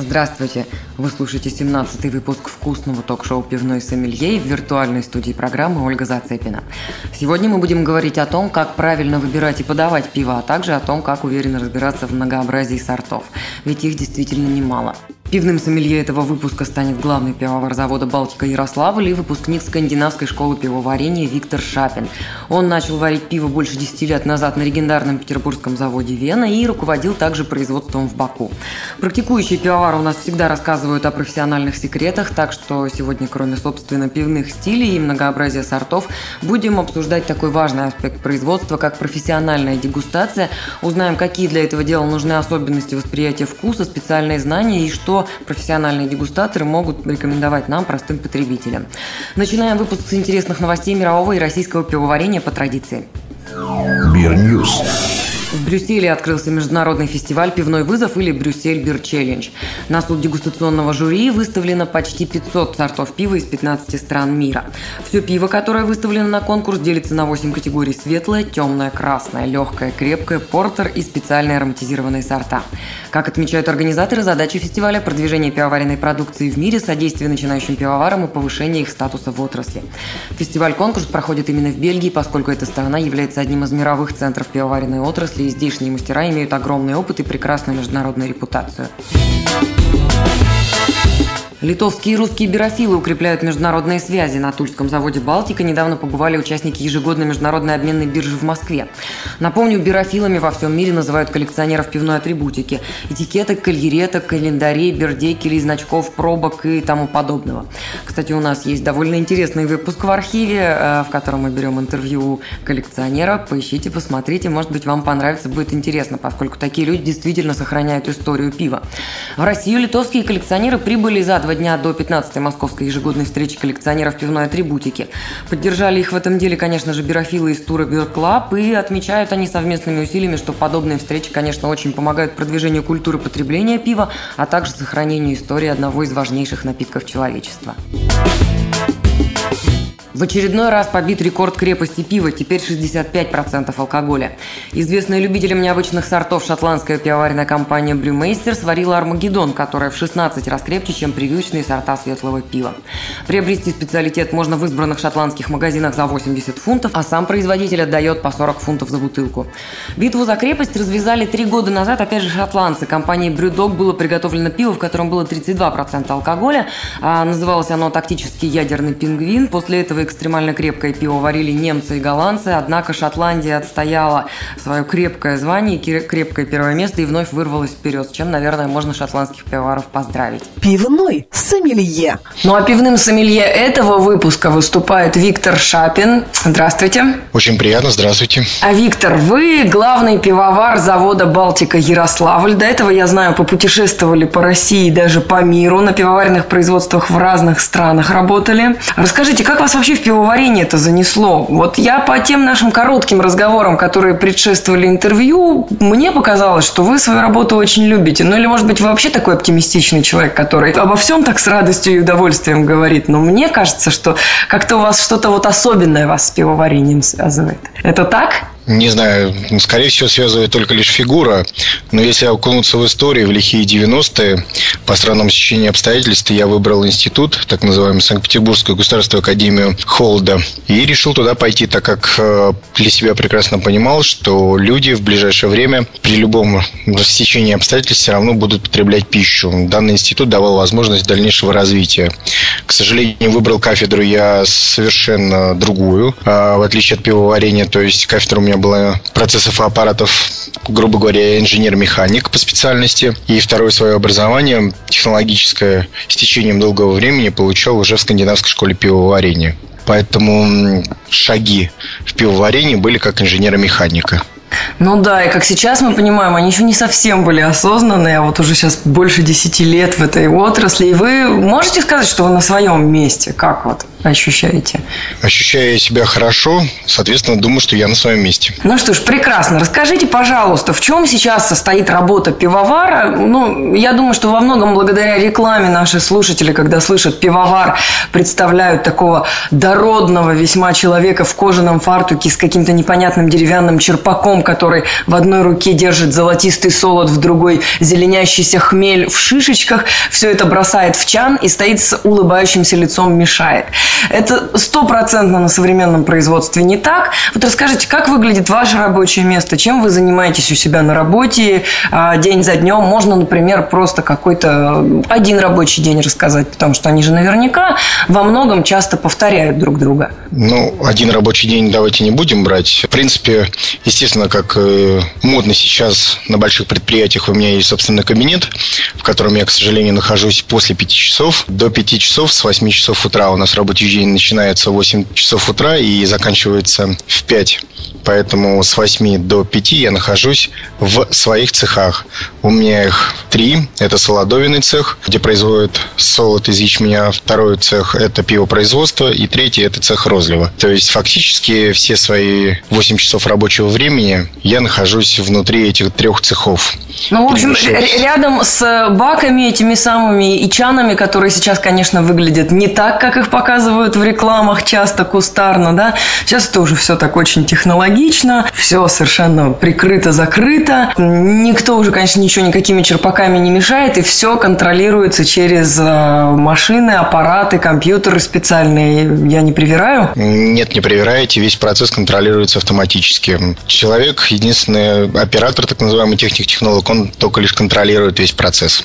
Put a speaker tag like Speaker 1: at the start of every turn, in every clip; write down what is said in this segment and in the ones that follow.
Speaker 1: Здравствуйте! Вы слушаете 17-й выпуск вкусного ток-шоу «Пивной сомелье» в виртуальной студии программы Ольга Зацепина. Сегодня мы будем говорить о том, как правильно выбирать и подавать пиво, а также о том, как уверенно разбираться в многообразии сортов. Ведь их действительно немало. Пивным сомелье этого выпуска станет главный пивовар завода «Балтика» Ярославль и выпускник скандинавской школы пивоварения Виктор Шапин. Он начал варить пиво больше 10 лет назад на легендарном петербургском заводе «Вена» и руководил также производством в Баку. Практикующие пивовары у нас всегда рассказывают о профессиональных секретах, так что сегодня, кроме, собственно, пивных стилей и многообразия сортов, будем обсуждать такой важный аспект производства, как профессиональная дегустация. Узнаем, какие для этого дела нужны особенности восприятия вкуса, специальные знания и что профессиональные дегустаторы могут рекомендовать нам, простым потребителям. Начинаем выпуск с интересных новостей мирового и российского пивоварения по традиции.
Speaker 2: Бирньюз.
Speaker 1: В Брюсселе открылся международный фестиваль «Пивной вызов» или «Брюссель Бир Челлендж». На суд дегустационного жюри выставлено почти 500 сортов пива из 15 стран мира. Все пиво, которое выставлено на конкурс, делится на 8 категорий – светлое, темное, красное, легкое, крепкое, портер и специальные ароматизированные сорта. Как отмечают организаторы, задача фестиваля – продвижение пивоваренной продукции в мире, содействие начинающим пивоварам и повышение их статуса в отрасли. Фестиваль-конкурс проходит именно в Бельгии, поскольку эта страна является одним из мировых центров пивоваренной отрасли отрасли и здешние мастера имеют огромный опыт и прекрасную международную репутацию. Литовские и русские бирофилы укрепляют международные связи. На Тульском заводе «Балтика» недавно побывали участники ежегодной международной обменной биржи в Москве. Напомню, бирофилами во всем мире называют коллекционеров пивной атрибутики. Этикеток, кальереток, календарей, бердекелей, значков, пробок и тому подобного. Кстати, у нас есть довольно интересный выпуск в архиве, э, в котором мы берем интервью коллекционера. Поищите, посмотрите, может быть, вам понравится, будет интересно, поскольку такие люди действительно сохраняют историю пива. В Россию литовские коллекционеры прибыли за два дня до 15-й московской ежегодной встречи коллекционеров пивной атрибутики. Поддержали их в этом деле, конечно же, бирофилы из тура Beer Club, и отмечают они совместными усилиями, что подобные встречи, конечно, очень помогают продвижению культуры потребления пива, а также сохранению истории одного из важнейших напитков человечества. В очередной раз побит рекорд крепости пива, теперь 65% алкоголя. Известная любителям необычных сортов шотландская пивоваренная компания Брюмейстер сварила Армагеддон, которая в 16 раз крепче, чем привычные сорта светлого пива. Приобрести специалитет можно в избранных шотландских магазинах за 80 фунтов, а сам производитель отдает по 40 фунтов за бутылку. Битву за крепость развязали три года назад, опять же, шотландцы. Компанией Брюдог было приготовлено пиво, в котором было 32% алкоголя. А называлось оно «Тактический ядерный пингвин». После этого экстремально крепкое пиво варили немцы и голландцы, однако Шотландия отстояла свое крепкое звание, крепкое первое место и вновь вырвалась вперед, с чем, наверное, можно шотландских пивоваров поздравить.
Speaker 3: Пивной сомелье.
Speaker 1: Ну а пивным сомелье этого выпуска выступает Виктор Шапин. Здравствуйте.
Speaker 4: Очень приятно, здравствуйте.
Speaker 1: А Виктор, вы главный пивовар завода «Балтика» Ярославль. До этого, я знаю, попутешествовали по России, даже по миру, на пивоваренных производствах в разных странах работали. Расскажите, как вас вообще в пивоварение это занесло? Вот я по тем нашим коротким разговорам, которые предшествовали интервью, мне показалось, что вы свою работу очень любите. Ну или, может быть, вы вообще такой оптимистичный человек, который обо всем так с радостью и удовольствием говорит. Но мне кажется, что как-то у вас что-то вот особенное вас с пивоварением связывает. Это так?
Speaker 4: Не знаю, скорее всего, связывает только лишь фигура. Но если окунуться в историю, в лихие 90-е, по странному сечению обстоятельств, я выбрал институт, так называемый Санкт-Петербургскую государственную академию Холда, и решил туда пойти, так как э, для себя прекрасно понимал, что люди в ближайшее время при любом стечении обстоятельств все равно будут потреблять пищу. Данный институт давал возможность дальнейшего развития. К сожалению, выбрал кафедру я совершенно другую, а, в отличие от пивоварения, то есть кафедра у меня было процессов и аппаратов, грубо говоря, инженер-механик по специальности. И второе свое образование, технологическое, с течением долгого времени получал уже в скандинавской школе пивоварения. Поэтому шаги в пивоварении были как инженера-механика.
Speaker 5: Ну да, и как сейчас мы понимаем, они еще не совсем были осознанные, а вот уже сейчас больше 10 лет в этой отрасли. И вы можете сказать, что вы на своем месте? Как вот ощущаете?
Speaker 4: Ощущаю себя хорошо, соответственно, думаю, что я на своем месте.
Speaker 5: Ну что ж, прекрасно. Расскажите, пожалуйста, в чем сейчас состоит работа пивовара? Ну, я думаю, что во многом благодаря рекламе наши слушатели, когда слышат пивовар, представляют такого дородного весьма человека в кожаном фартуке с каким-то непонятным деревянным черпаком, который в одной руке держит золотистый солод, в другой зеленящийся хмель в шишечках. Все это бросает в чан и стоит с улыбающимся лицом мешает. Это стопроцентно на современном производстве не так. Вот расскажите, как выглядит ваше рабочее место? Чем вы занимаетесь у себя на работе а, день за днем? Можно, например, просто какой-то один рабочий день рассказать, потому что они же наверняка во многом часто повторяют друг друга.
Speaker 4: Ну, один рабочий день давайте не будем брать. В принципе, естественно, как э, модно сейчас на больших предприятиях, у меня есть собственный кабинет, в котором я, к сожалению, нахожусь после пяти часов. До пяти часов с 8 часов утра у нас рабочий день начинается в 8 часов утра и заканчивается в 5. Поэтому с 8 до 5 я нахожусь в своих цехах. У меня их три. Это солодовинный цех, где производят солод из ячменя. Второй цех – это пивопроизводство. И третий – это цех розлива. То есть, фактически, все свои 8 часов рабочего времени я нахожусь внутри этих трех цехов.
Speaker 5: Ну, в общем, рядом с баками этими самыми и чанами, которые сейчас, конечно, выглядят не так, как их показывают в рекламах часто кустарно, да. Сейчас это уже все так очень технологично, все совершенно прикрыто, закрыто. Никто уже, конечно, ничего никакими черпаками не мешает, и все контролируется через э, машины, аппараты, компьютеры специальные. Я не привираю?
Speaker 4: Нет, не привираете. Весь процесс контролируется автоматически. Человек, единственный оператор, так называемый техник-технолог, он только лишь контролирует весь процесс.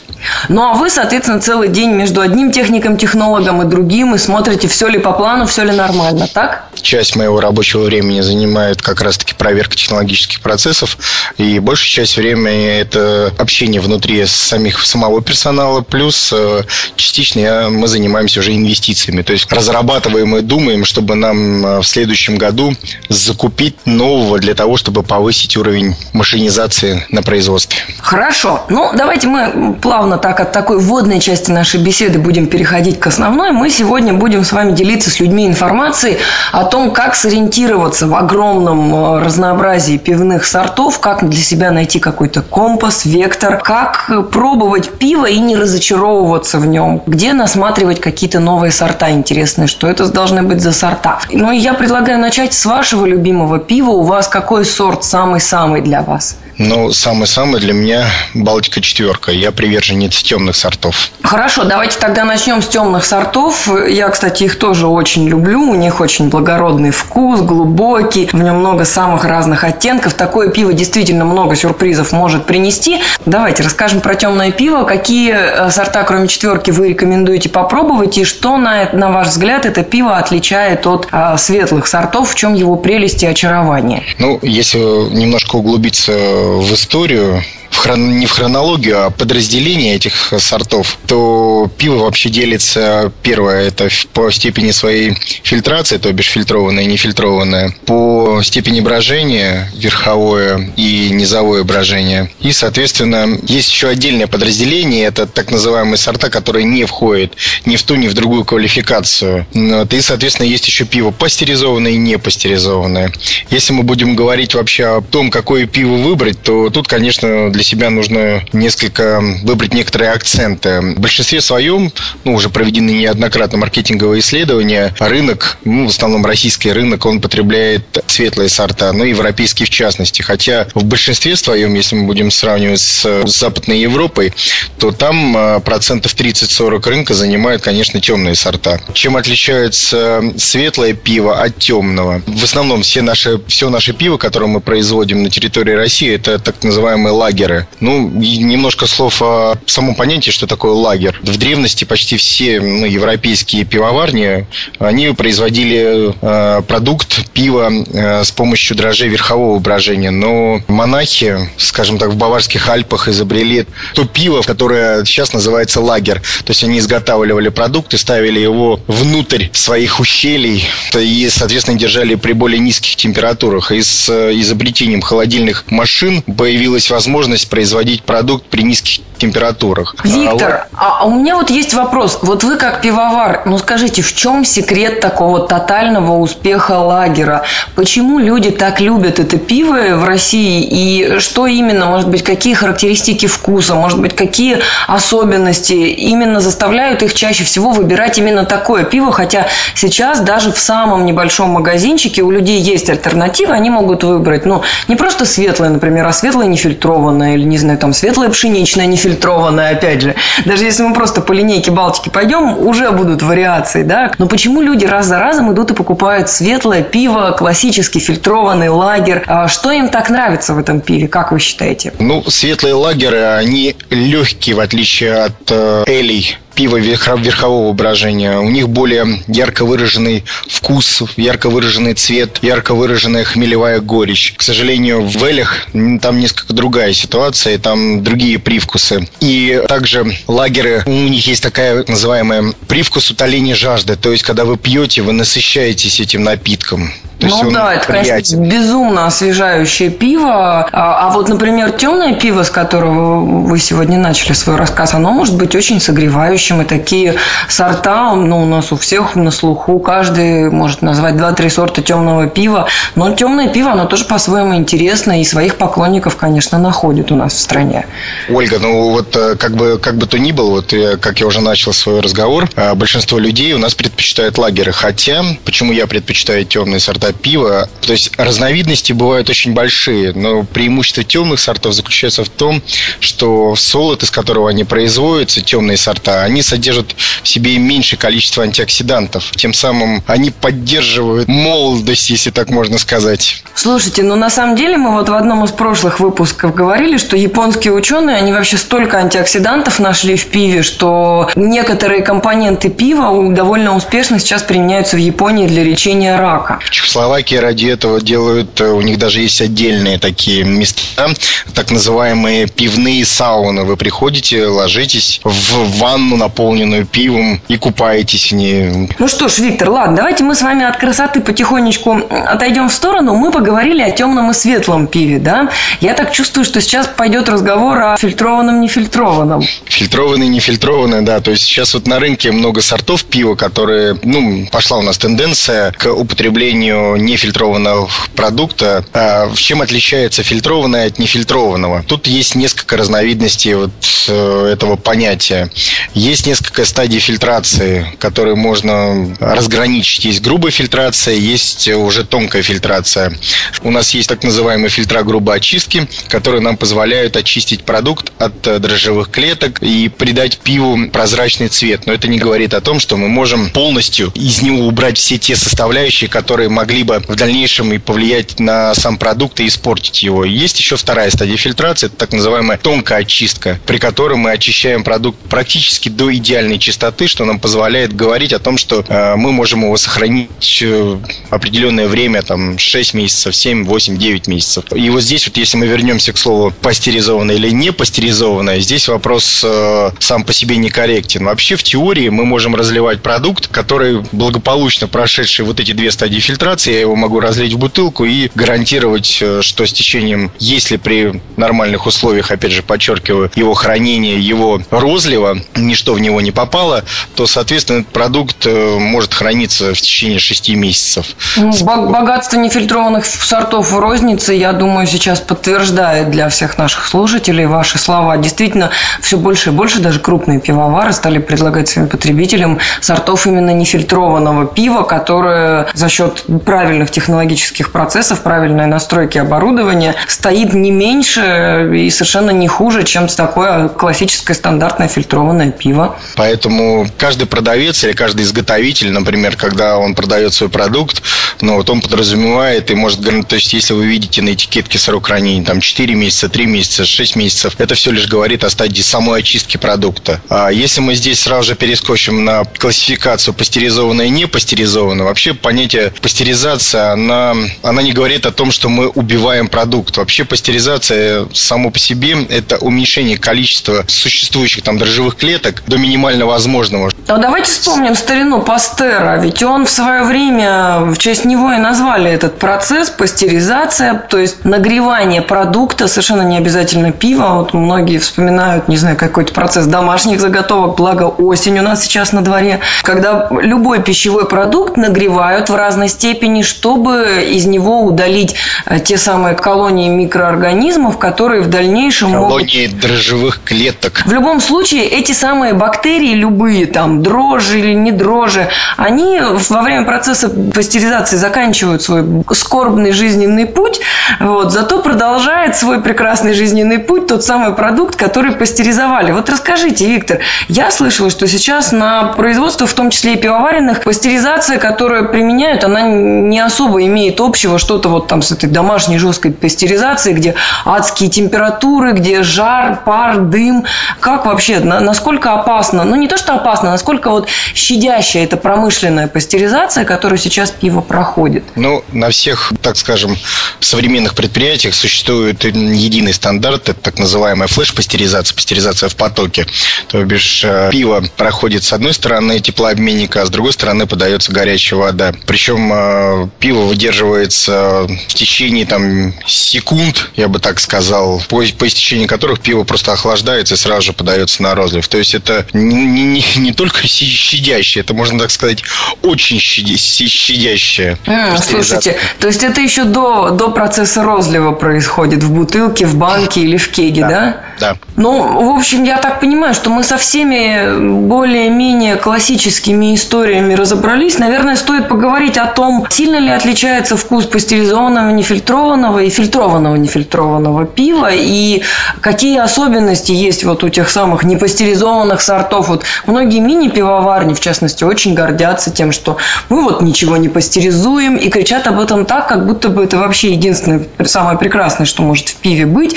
Speaker 5: Ну, а вы, соответственно, целый день между одним техником-технологом и другим и смотрите, все ли по плану, все ли нормально, так?
Speaker 4: Часть моего рабочего времени занимает как раз-таки проверка технологических процессов, и большая часть времени это общение внутри самих, самого персонала, плюс э, частично я, мы занимаемся уже инвестициями, то есть разрабатываем и думаем, чтобы нам э, в следующем году закупить нового для того, чтобы повысить уровень машинизации на производстве.
Speaker 5: Хорошо. Ну, давайте мы плавно так от такой вводной части нашей беседы будем переходить к основной. Мы сегодня будем с вами делиться с людьми информацией о том, как сориентироваться в огромном э, разнообразии пивных сортов, как для себя найти какой-то компас, вектор, как пробовать пиво и не разочаровываться в нем, где насматривать какие-то новые сорта интересные, что это должны быть за сорта. Ну, я предлагаю начать с вашего любимого пива. У вас какой сорт самый-самый для вас?
Speaker 4: Ну, самый-самый для меня Балтика четверка. Я приверженец темных сортов.
Speaker 5: Хорошо, давайте тогда начнем с темных сортов. Я, кстати, их тоже очень люблю. У них очень благородный вкус, глубокий. В нем много самых разных оттенков. Такое пиво действительно много сюрпризов может принести. Давайте расскажем про темное пиво. Какие э, сорта, кроме четверки, вы рекомендуете попробовать? И что, на, на ваш взгляд, это пиво отличает от а, светлых сортов? В чем его прелесть и очарование?
Speaker 4: Ну, если немножко углубиться в историю в хрон... не в хронологию, а подразделение этих сортов, то пиво вообще делится, первое, это по степени своей фильтрации, то бишь фильтрованное и нефильтрованное, по степени брожения, верховое и низовое брожение. И, соответственно, есть еще отдельное подразделение, это так называемые сорта, которые не входят ни в ту, ни в другую квалификацию. И, соответственно, есть еще пиво пастеризованное и не пастеризованное. Если мы будем говорить вообще о том, какое пиво выбрать, то тут, конечно, для себя нужно несколько выбрать некоторые акценты. В большинстве своем, ну, уже проведены неоднократно маркетинговые исследования, рынок, ну, в основном российский рынок, он потребляет светлые сорта, но ну, европейские в частности. Хотя в большинстве своем, если мы будем сравнивать с, с Западной Европой, то там а, процентов 30-40 рынка занимают, конечно, темные сорта. Чем отличается светлое пиво от темного? В основном все наши, все наше пиво, которое мы производим на территории России, это так называемые лагеры. Ну, немножко слов о самом понятии, что такое лагер. В древности почти все ну, европейские пивоварни, они производили э, продукт пива э, с помощью дрожжей верхового брожения. Но монахи, скажем так, в Баварских Альпах изобрели то пиво, которое сейчас называется лагер. То есть они изготавливали продукт и ставили его внутрь своих ущелий и, соответственно, держали при более низких температурах. И с э, изобретением холодильных машин появилась возможность производить продукт при низких температурах.
Speaker 5: Виктор, а, а у меня вот есть вопрос. Вот вы как пивовар, ну скажите, в чем секрет такого тотального успеха лагера? Почему люди так любят это пиво в России? И что именно, может быть, какие характеристики вкуса, может быть, какие особенности именно заставляют их чаще всего выбирать именно такое пиво? Хотя сейчас даже в самом небольшом магазинчике у людей есть альтернативы, они могут выбрать, ну, не просто светлое, например, а светлое нефильтрованное, или, не знаю, там, светлое пшеничное нефильтрованное, опять же. Даже если мы просто по линейке Балтики пойдем, уже будут вариации, да. Но почему люди раз за разом идут и покупают светлое пиво, классический фильтрованный лагер? А что им так нравится в этом пиве, как вы считаете?
Speaker 4: Ну, светлые лагеры, они легкие, в отличие от э, элей пива верхового брожения. У них более ярко выраженный вкус, ярко выраженный цвет, ярко выраженная хмелевая горечь. К сожалению, в Элях там несколько другая ситуация, там другие привкусы. И также лагеры, у них есть такая называемая привкус утоления жажды. То есть, когда вы пьете, вы насыщаетесь этим напитком.
Speaker 5: То ну да, это, приятен. конечно, безумно освежающее пиво. А, а вот, например, темное пиво, с которого вы сегодня начали свой рассказ, оно может быть очень согревающим. И такие сорта, ну, у нас у всех на слуху, каждый может назвать 2-3 сорта темного пива. Но темное пиво, оно тоже по-своему интересно, и своих поклонников, конечно, находит у нас в стране.
Speaker 4: Ольга, ну вот э, как бы, как бы то ни было, вот я, как я уже начал свой разговор, э, большинство людей у нас предпочитают лагеры. Хотя, почему я предпочитаю темные сорта пива. То есть разновидности бывают очень большие, но преимущество темных сортов заключается в том, что солод, из которого они производятся, темные сорта, они содержат в себе меньшее количество антиоксидантов. Тем самым они поддерживают молодость, если так можно сказать.
Speaker 5: Слушайте, ну на самом деле мы вот в одном из прошлых выпусков говорили, что японские ученые, они вообще столько антиоксидантов нашли в пиве, что некоторые компоненты пива довольно успешно сейчас применяются в Японии для лечения рака.
Speaker 4: Словакии ради этого делают, э, у них даже есть отдельные такие места, так называемые пивные сауны. Вы приходите, ложитесь в ванну, наполненную пивом, и купаетесь в ней.
Speaker 5: Ну что ж, Виктор, ладно, давайте мы с вами от красоты потихонечку отойдем в сторону. Мы поговорили о темном и светлом пиве, да? Я так чувствую, что сейчас пойдет разговор о фильтрованном, нефильтрованном.
Speaker 4: Фильтрованный, нефильтрованный, да. То есть сейчас вот на рынке много сортов пива, которые, ну, пошла у нас тенденция к употреблению нефильтрованного продукта. А в чем отличается фильтрованное от нефильтрованного? Тут есть несколько разновидностей вот э, этого понятия. Есть несколько стадий фильтрации, которые можно разграничить. Есть грубая фильтрация, есть уже тонкая фильтрация. У нас есть так называемые фильтра грубой очистки, которые нам позволяют очистить продукт от дрожжевых клеток и придать пиву прозрачный цвет. Но это не говорит о том, что мы можем полностью из него убрать все те составляющие, которые могли либо в дальнейшем и повлиять на сам продукт и испортить его. Есть еще вторая стадия фильтрации, это так называемая тонкая очистка, при которой мы очищаем продукт практически до идеальной чистоты, что нам позволяет говорить о том, что э, мы можем его сохранить э, определенное время, там 6 месяцев, 7, 8, 9 месяцев. И вот здесь вот, если мы вернемся к слову пастеризованное или не пастеризованное, здесь вопрос э, сам по себе некорректен. Вообще в теории мы можем разливать продукт, который благополучно прошедший вот эти две стадии фильтрации, я его могу разлить в бутылку и гарантировать, э, что с течением, если при нормальных условиях, опять же, подчеркиваю, его хранения, его розлива, ничто в него не попало, то, соответственно, этот продукт э, может храниться в течение 6 месяцев.
Speaker 5: Ну, богатство нефильтрованных сортов в рознице, я думаю, сейчас подтверждает для всех наших слушателей ваши слова. Действительно, все больше и больше даже крупные пивовары стали предлагать своим потребителям сортов именно нефильтрованного пива, которое за счет правильных технологических процессов, правильной настройки оборудования стоит не меньше и совершенно не хуже, чем такое классическое стандартное фильтрованное пиво. Пива.
Speaker 4: Поэтому каждый продавец или каждый изготовитель, например, когда он продает свой продукт, ну, вот он подразумевает и может, то есть, если вы видите на этикетке срок хранения, там, 4 месяца, 3 месяца, 6 месяцев, это все лишь говорит о стадии самой очистки продукта. А если мы здесь сразу же перескочим на классификацию пастеризованное и не пастеризованное, вообще понятие пастеризация, она, она не говорит о том, что мы убиваем продукт. Вообще пастеризация само по себе – это уменьшение количества существующих там дрожжевых клеток до минимально возможного.
Speaker 5: А давайте вспомним старину Пастера, ведь он в свое время, в честь него и назвали этот процесс пастеризация, то есть нагревание продукта, совершенно не обязательно пива. Вот многие вспоминают, не знаю, какой-то процесс домашних заготовок, благо осень у нас сейчас на дворе, когда любой пищевой продукт нагревают в разной степени, чтобы из него удалить э, те самые колонии микроорганизмов, которые в дальнейшем
Speaker 4: колонии могут... дрожжевых клеток.
Speaker 5: В любом случае, эти самые бактерии, любые там дрожжи или не дрожжи, они во время процесса пастеризации заканчивают свой скорбный жизненный путь, вот, зато продолжает свой прекрасный жизненный путь тот самый продукт, который пастеризовали. Вот расскажите, Виктор, я слышала, что сейчас на производство, в том числе и пивоваренных, пастеризация, которую применяют, она не особо имеет общего что-то вот там с этой домашней жесткой пастеризацией, где адские температуры, где жар, пар, дым. Как вообще, насколько опасно? Ну, не то, что опасно, насколько вот щадящая эта промышленная пастеризация, которую сейчас пиво проходит?
Speaker 4: Ну, на всех, так скажем, современных предприятиях существует единый стандарт, это так называемая флеш-пастеризация, пастеризация в потоке. То бишь, э, пиво проходит с одной стороны теплообменника, а с другой стороны подается горячая вода. Причем э, пиво выдерживается в течение там, секунд, я бы так сказал, по, по истечении которых пиво просто охлаждается и сразу же подается на розлив. То есть это не, не, не только щадящее, это, можно так сказать, очень щадящее.
Speaker 5: А, слушайте, то есть это еще до, до процесса розлива происходит в бутылке, в банке или в кеге, да?
Speaker 4: Да. да.
Speaker 5: Ну, в общем, я так понимаю, что мы со всеми более-менее классическими историями разобрались. Наверное, стоит поговорить о том, сильно ли отличается вкус пастеризованного, нефильтрованного и фильтрованного, нефильтрованного пива, и какие особенности есть вот у тех самых непастеризованных сортов. Вот многие мини-пивоварни, в частности, очень гордятся тем, что мы вот ничего не пастеризуем, и кричат об этом так, как будто бы это вообще единственное, самое прекрасное, что может в пиве быть.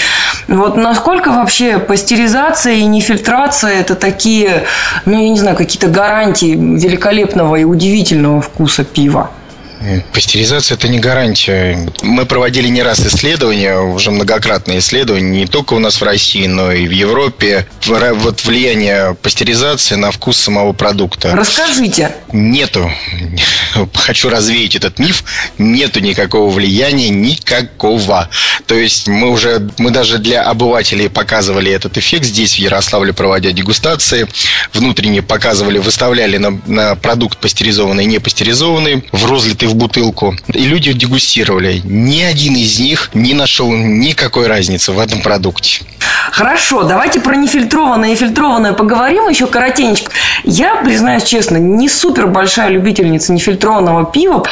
Speaker 5: Вот насколько вообще пастеризация и нефильтрация – это такие, ну, я не знаю, какие-то гарантии великолепного и удивительного вкуса пива?
Speaker 4: Пастеризация – это не гарантия. Мы проводили не раз исследования, уже многократные исследования, не только у нас в России, но и в Европе. Вот влияние пастеризации на вкус самого продукта.
Speaker 5: Расскажите.
Speaker 4: Нету. Хочу развеять этот миф. Нету никакого влияния, никакого. То есть мы уже, мы даже для обывателей показывали этот эффект здесь, в Ярославле, проводя дегустации. Внутренне показывали, выставляли на, на продукт пастеризованный и не пастеризованный в розлитый в бутылку. И люди дегустировали. Ни один из них не нашел никакой разницы в этом продукте.
Speaker 5: Хорошо, давайте про нефильтрованное и фильтрованное поговорим еще коротенько. Я, признаюсь честно, не супер большая любительница нефильтрованного пива.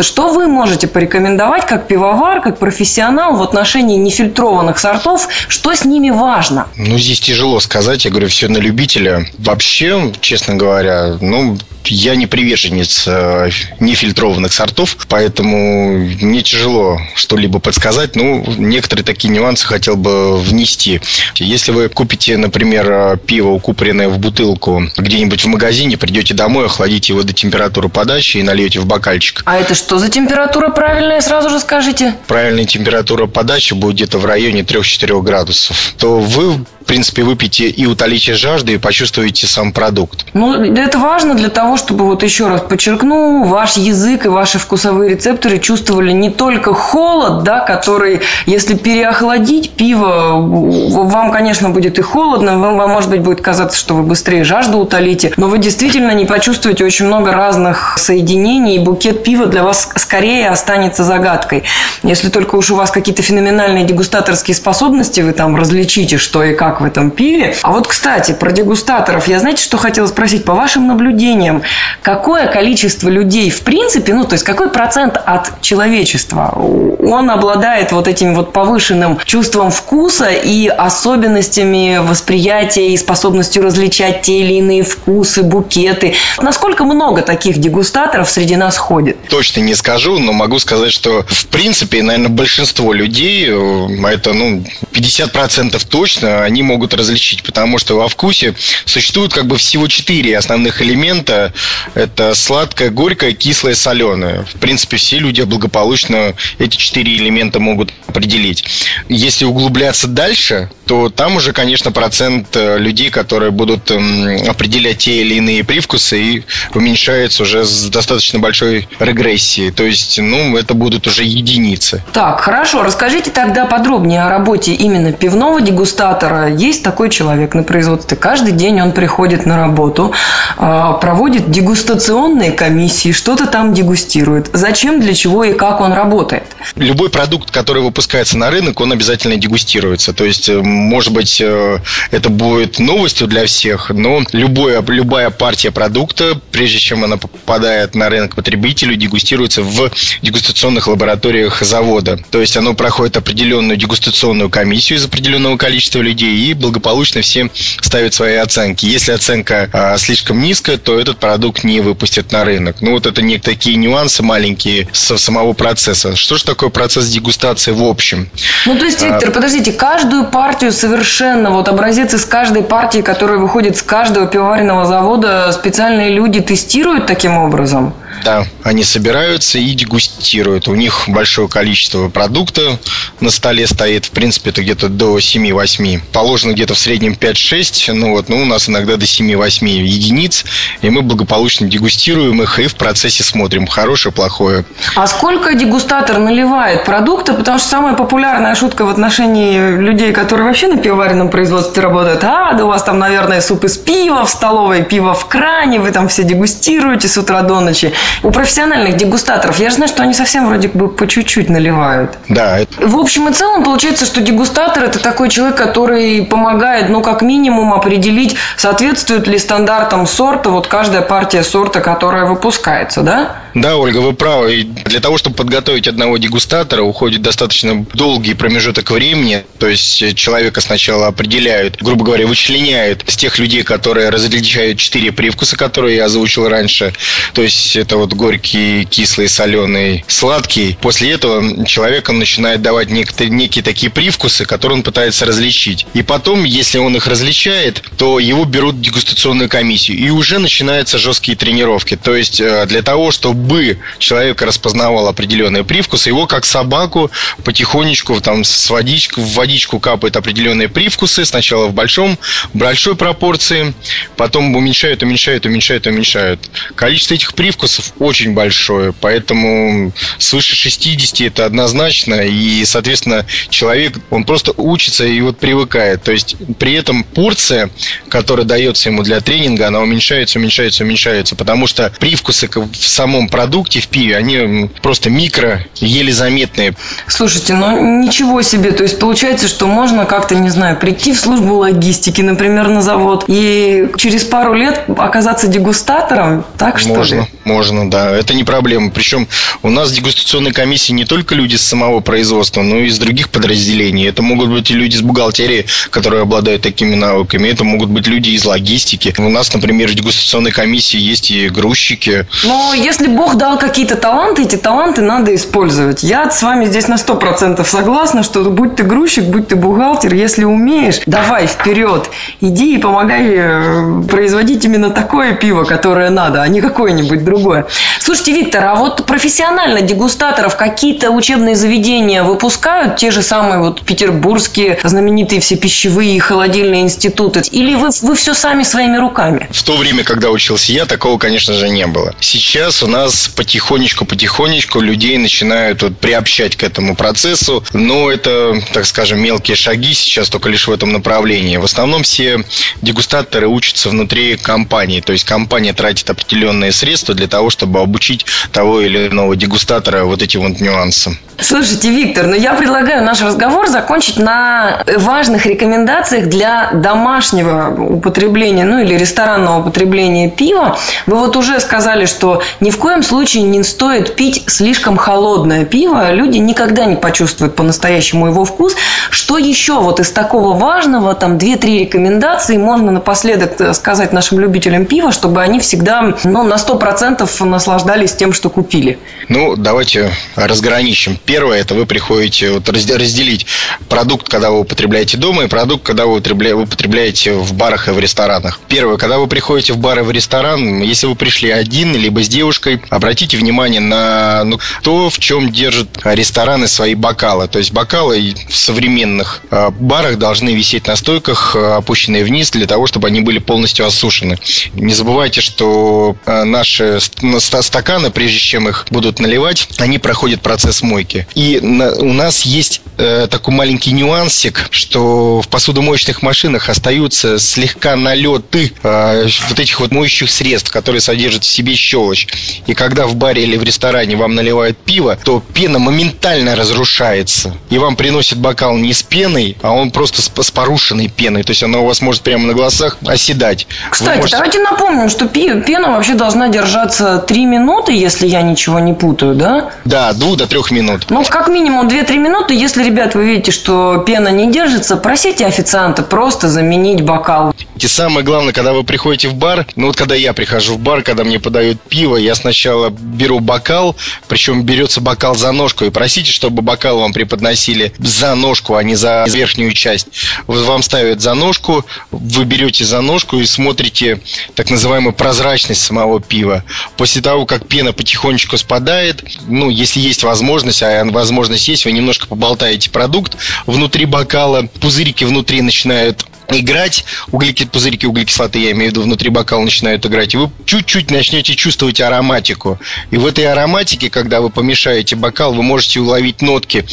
Speaker 5: Что вы можете порекомендовать как пивовар, как профессионал в отношении нефильтрованных сортов? Что с ними важно?
Speaker 4: Ну, здесь тяжело сказать. Я говорю, все на любителя. Вообще, честно говоря, ну, я не приверженец э, нефильтрованных сортов, поэтому мне тяжело что-либо подсказать. Ну, некоторые такие нюансы хотел бы внести. Если вы купите, например, э, пиво, укупоренное в бутылку где-нибудь в магазине, придете домой, охладите его до температуры подачи и нальете в бокальчик.
Speaker 5: А это что за температура правильная, сразу же скажите?
Speaker 4: Правильная температура подачи будет где-то в районе 3-4 градусов. То вы в принципе, выпьете и утолите жажду, и почувствуете сам продукт.
Speaker 5: Ну, это важно для того, чтобы, вот еще раз подчеркну, ваш язык и ваши вкусовые рецепторы чувствовали не только холод, да, который, если переохладить пиво, вам, конечно, будет и холодно, вам, может быть, будет казаться, что вы быстрее жажду утолите, но вы действительно не почувствуете очень много разных соединений, и букет пива для вас скорее останется загадкой. Если только уж у вас какие-то феноменальные дегустаторские способности, вы там различите, что и как в этом пиве. А вот, кстати, про дегустаторов. Я, знаете, что хотела спросить? По вашим наблюдениям, какое количество людей в принципе, ну, то есть какой процент от человечества он обладает вот этим вот повышенным чувством вкуса и особенностями восприятия и способностью различать те или иные вкусы, букеты. Насколько много таких дегустаторов среди нас ходит?
Speaker 4: Точно не скажу, но могу сказать, что в принципе, наверное, большинство людей, э, это ну, 50% точно, они могут различить, потому что во вкусе существует как бы всего четыре основных элемента. Это сладкое, горькое, кислое, соленое. В принципе, все люди благополучно эти четыре элемента могут определить. Если углубляться дальше, то там уже, конечно, процент э, людей, которые будут эм, определять те или иные привкусы, и уменьшается уже с достаточно большой регрессией. То есть, ну, это будут уже единицы.
Speaker 5: Так, хорошо. Расскажите тогда подробнее о работе именно пивного дегустатора. Есть такой человек на производстве. Каждый день он приходит на работу, а, проводит дегустационные комиссии, что-то там дегустирует. Зачем, для чего и как он работает?
Speaker 4: Любой продукт, который выпускается на рынок, он обязательно дегустируется. То есть, э, может быть, э, это будет новостью для всех, но любое, любая партия продукта, прежде чем она попадает на рынок потребителю, дегустируется в дегустационных лабораториях завода. То есть, оно проходит определенную дегустационную комиссию из определенного количества людей и благополучно все ставят свои оценки. Если оценка а, слишком низкая, то этот продукт не выпустят на рынок. Ну, вот это не такие нюансы маленькие со самого процесса. Что же такое процесс дегустации в общем?
Speaker 5: Ну, то есть, Виктор, а... подождите, каждую партию совершенно, вот образец из каждой партии, которая выходит с каждого пивоваренного завода, специальные люди тестируют таким образом?
Speaker 4: Да, они собираются и дегустируют. У них большое количество продукта на столе стоит. В принципе, это где-то до 7-8. Положено где-то в среднем 5-6. Ну вот, ну у нас иногда до 7-8 единиц. И мы благополучно дегустируем их и в процессе смотрим, хорошее, плохое.
Speaker 5: А сколько дегустатор наливает продукта? Потому что самая популярная шутка в отношении людей, которые вообще на пивоваренном производстве работают. А, да у вас там, наверное, суп из пива в столовой, пиво в кране, вы там все дегустируете с утра до ночи. У профессиональных дегустаторов, я же знаю, что они совсем вроде бы по чуть-чуть наливают.
Speaker 4: Да.
Speaker 5: В общем и целом получается, что дегустатор – это такой человек, который помогает, ну, как минимум, определить, соответствует ли стандартам сорта вот каждая партия сорта, которая выпускается, да?
Speaker 4: Да, Ольга, вы правы. И для того, чтобы подготовить одного дегустатора, уходит достаточно долгий промежуток времени. То есть человека сначала определяют, грубо говоря, вычленяют с тех людей, которые различают четыре привкуса, которые я озвучил раньше. То есть это вот горький, кислый, соленый, сладкий. После этого человеком начинает давать некоторые, некие такие привкусы, которые он пытается различить. И потом, если он их различает, то его берут в дегустационную комиссию. И уже начинаются жесткие тренировки. То есть э, для того, чтобы бы человек распознавал определенные привкусы, его как собаку потихонечку там с водичку, в водичку капают определенные привкусы, сначала в большом, большой пропорции, потом уменьшают, уменьшают, уменьшают, уменьшают. Количество этих привкусов очень большое, поэтому свыше 60 это однозначно, и, соответственно, человек, он просто учится и вот привыкает. То есть, при этом порция, которая дается ему для тренинга, она уменьшается, уменьшается, уменьшается, потому что привкусы в самом продукте в пиве, они просто микро, еле заметные.
Speaker 5: Слушайте, ну ничего себе. То есть получается, что можно как-то, не знаю, прийти в службу логистики, например, на завод, и через пару лет оказаться дегустатором, так что
Speaker 4: Можно,
Speaker 5: ли?
Speaker 4: можно, да. Это не проблема. Причем у нас дегустационные комиссии не только люди с самого производства, но и из других подразделений. Это могут быть и люди с бухгалтерии, которые обладают такими навыками. Это могут быть люди из логистики. У нас, например, в дегустационной комиссии есть и грузчики.
Speaker 5: Но если Бог дал какие-то таланты, эти таланты надо использовать. Я с вами здесь на сто процентов согласна, что будь ты грузчик, будь ты бухгалтер, если умеешь, давай вперед, иди и помогай э, производить именно такое пиво, которое надо, а не какое-нибудь другое. Слушайте, Виктор, а вот профессионально дегустаторов какие-то учебные заведения выпускают, те же самые вот петербургские знаменитые все пищевые и холодильные институты, или вы, вы все сами своими руками?
Speaker 4: В то время, когда учился я, такого, конечно же, не было. Сейчас у нас нас потихонечку-потихонечку людей начинают вот приобщать к этому процессу, но это, так скажем, мелкие шаги сейчас только лишь в этом направлении. В основном все дегустаторы учатся внутри компании, то есть компания тратит определенные средства для того, чтобы обучить того или иного дегустатора вот этим вот нюансам.
Speaker 5: Слушайте, Виктор, ну я предлагаю наш разговор закончить на важных рекомендациях для домашнего употребления, ну или ресторанного употребления пива. Вы вот уже сказали, что ни в коем случае не стоит пить слишком холодное пиво. Люди никогда не почувствуют по-настоящему его вкус. Что еще вот из такого важного, там две-три рекомендации можно напоследок сказать нашим любителям пива, чтобы они всегда ну, на 100% наслаждались тем, что купили?
Speaker 4: Ну, давайте разграничим Первое, это вы приходите вот, разделить продукт, когда вы употребляете дома, и продукт, когда вы употребляете в барах и в ресторанах. Первое, когда вы приходите в бар и в ресторан, если вы пришли один, либо с девушкой, обратите внимание на ну, то, в чем держат рестораны свои бокалы. То есть бокалы в современных э, барах должны висеть на стойках, э, опущенные вниз, для того, чтобы они были полностью осушены. Не забывайте, что э, наши стаканы, прежде чем их будут наливать, они проходят процесс мойки. И у нас есть э, такой маленький нюансик, что в посудомоечных машинах остаются слегка налеты вот этих вот моющих средств, которые содержат в себе щелочь. И когда в баре или в ресторане вам наливают пиво, то пена моментально разрушается. И вам приносит бокал не с пеной, а он просто с, с порушенной пеной. То есть она у вас может прямо на глазах оседать.
Speaker 5: Кстати, можете... давайте напомним, что пена вообще должна держаться 3 минуты, если я ничего не путаю, да?
Speaker 4: Да, 2 до 3 минут.
Speaker 5: Ну, как минимум 2-3 минуты. Если, ребят, вы видите, что пена не держится, просите официанта просто заменить бокал.
Speaker 4: И самое главное, когда вы приходите в бар, ну вот когда я прихожу в бар, когда мне подают пиво, я сначала беру бокал, причем берется бокал за ножку, и просите, чтобы бокал вам преподносили за ножку, а не за верхнюю часть. Вот вам ставят за ножку, вы берете за ножку и смотрите так называемую прозрачность самого пива. После того, как пена потихонечку спадает, ну, если есть возможность, а возможность есть, вы немножко поболтаете продукт внутри бокала, пузырики внутри начинают играть, углекислоты, углекислоты, я имею в виду, внутри бокала начинают играть, и вы чуть-чуть начнете чувствовать ароматику. И в этой ароматике, когда вы помешаете бокал, вы можете уловить нотки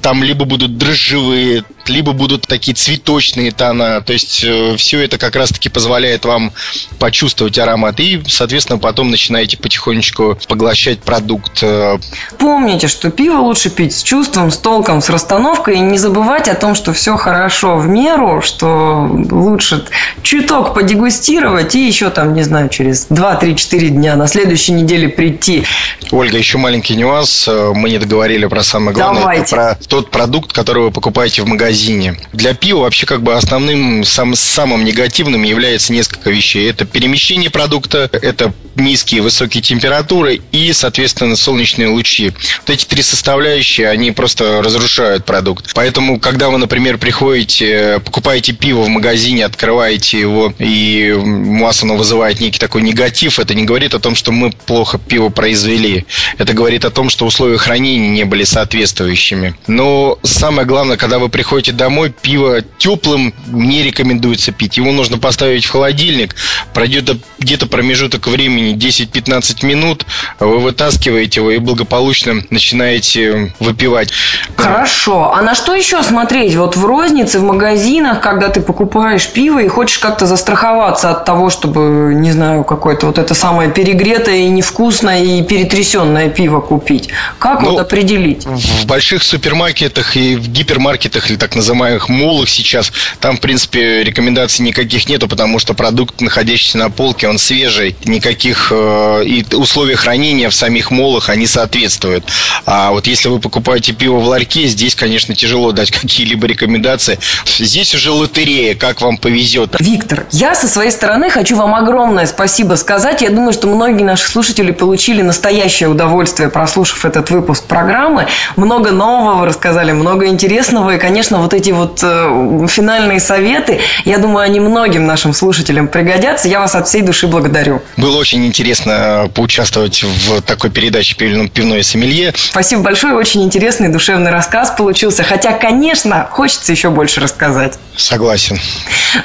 Speaker 4: там либо будут дрожжевые, либо будут такие цветочные тона. То есть э, все это как раз-таки позволяет вам почувствовать аромат. И, соответственно, потом начинаете потихонечку поглощать продукт. Э.
Speaker 5: Помните, что пиво лучше пить с чувством, с толком, с расстановкой. И не забывать о том, что все хорошо в меру, что лучше чуток подегустировать и еще там, не знаю, через 2-3-4 дня на следующей неделе прийти.
Speaker 4: Ольга, еще маленький нюанс. Мы не договорили про самое главное. Давайте. про тот продукт, который вы покупаете в магазине. Для пива вообще как бы основным, сам, самым негативным является несколько вещей. Это перемещение продукта, это низкие и высокие температуры и, соответственно, солнечные лучи. Вот эти три составляющие, они просто разрушают продукт. Поэтому, когда вы, например, приходите, покупаете пиво в магазине, открываете его, и у вас оно вызывает некий такой негатив, это не говорит о том, что мы плохо пиво произвели. Это говорит о том, что условия хранения не были соответствующими. Но самое главное, когда вы приходите домой, пиво теплым не рекомендуется пить. Его нужно поставить в холодильник. Пройдет где-то промежуток времени 10-15 минут, вы вытаскиваете его и благополучно начинаете выпивать.
Speaker 5: Хорошо. А на что еще смотреть? Вот в рознице, в магазинах, когда ты покупаешь пиво и хочешь как-то застраховаться от того, чтобы, не знаю, какое-то вот это самое перегретое и невкусное и перетрясенное пиво купить. Как ну, вот определить?
Speaker 4: В больших супермаркетах маркетах и в гипермаркетах или так называемых молах сейчас, там, в принципе, рекомендаций никаких нету, потому что продукт, находящийся на полке, он свежий, никаких э, и условия хранения в самих молах, они соответствуют. А вот если вы покупаете пиво в ларьке, здесь, конечно, тяжело дать какие-либо рекомендации. Здесь уже лотерея, как вам повезет.
Speaker 5: Виктор, я со своей стороны хочу вам огромное спасибо сказать. Я думаю, что многие наши слушатели получили настоящее удовольствие, прослушав этот выпуск программы. Много нового рассказали, много интересного. И, конечно, вот эти вот э, финальные советы, я думаю, они многим нашим слушателям пригодятся. Я вас от всей души благодарю.
Speaker 4: Было очень интересно поучаствовать в такой передаче «Пивное сомелье».
Speaker 5: Спасибо большое. Очень интересный душевный рассказ получился. Хотя, конечно, хочется еще больше рассказать.
Speaker 4: Согласен.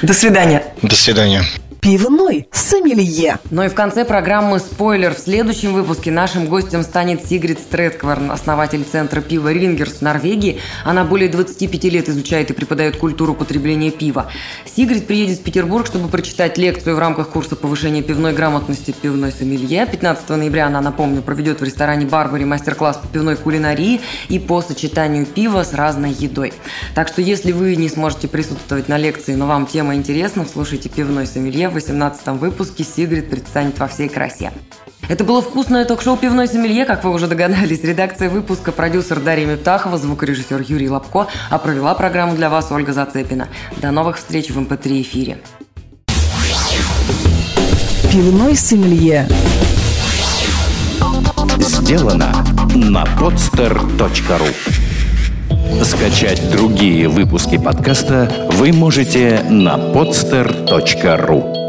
Speaker 5: До свидания.
Speaker 4: До свидания.
Speaker 6: Пивной сомелье.
Speaker 1: Ну и в конце программы спойлер. В следующем выпуске нашим гостем станет Сигрид Стрэткварн, основатель центра пива Рингерс в Норвегии. Она более 25 лет изучает и преподает культуру потребления пива. Сигрид приедет в Петербург, чтобы прочитать лекцию в рамках курса повышения пивной грамотности «Пивной сомелье». 15 ноября она, напомню, проведет в ресторане «Барбари» мастер-класс по пивной кулинарии и по сочетанию пива с разной едой. Так что если вы не сможете присутствовать на лекции, но вам тема интересна, слушайте «Пивной сомелье» 18 выпуске Сигрид предстанет во всей красе. Это было вкусное ток-шоу «Пивной сомелье», как вы уже догадались. Редакция выпуска, продюсер Дарья Мептахова, звукорежиссер Юрий Лобко, а провела программу для вас Ольга Зацепина. До новых встреч в МП3 эфире.
Speaker 6: Пивной сомелье.
Speaker 7: Сделано на podster.ru Скачать другие выпуски подкаста вы можете на podster.ru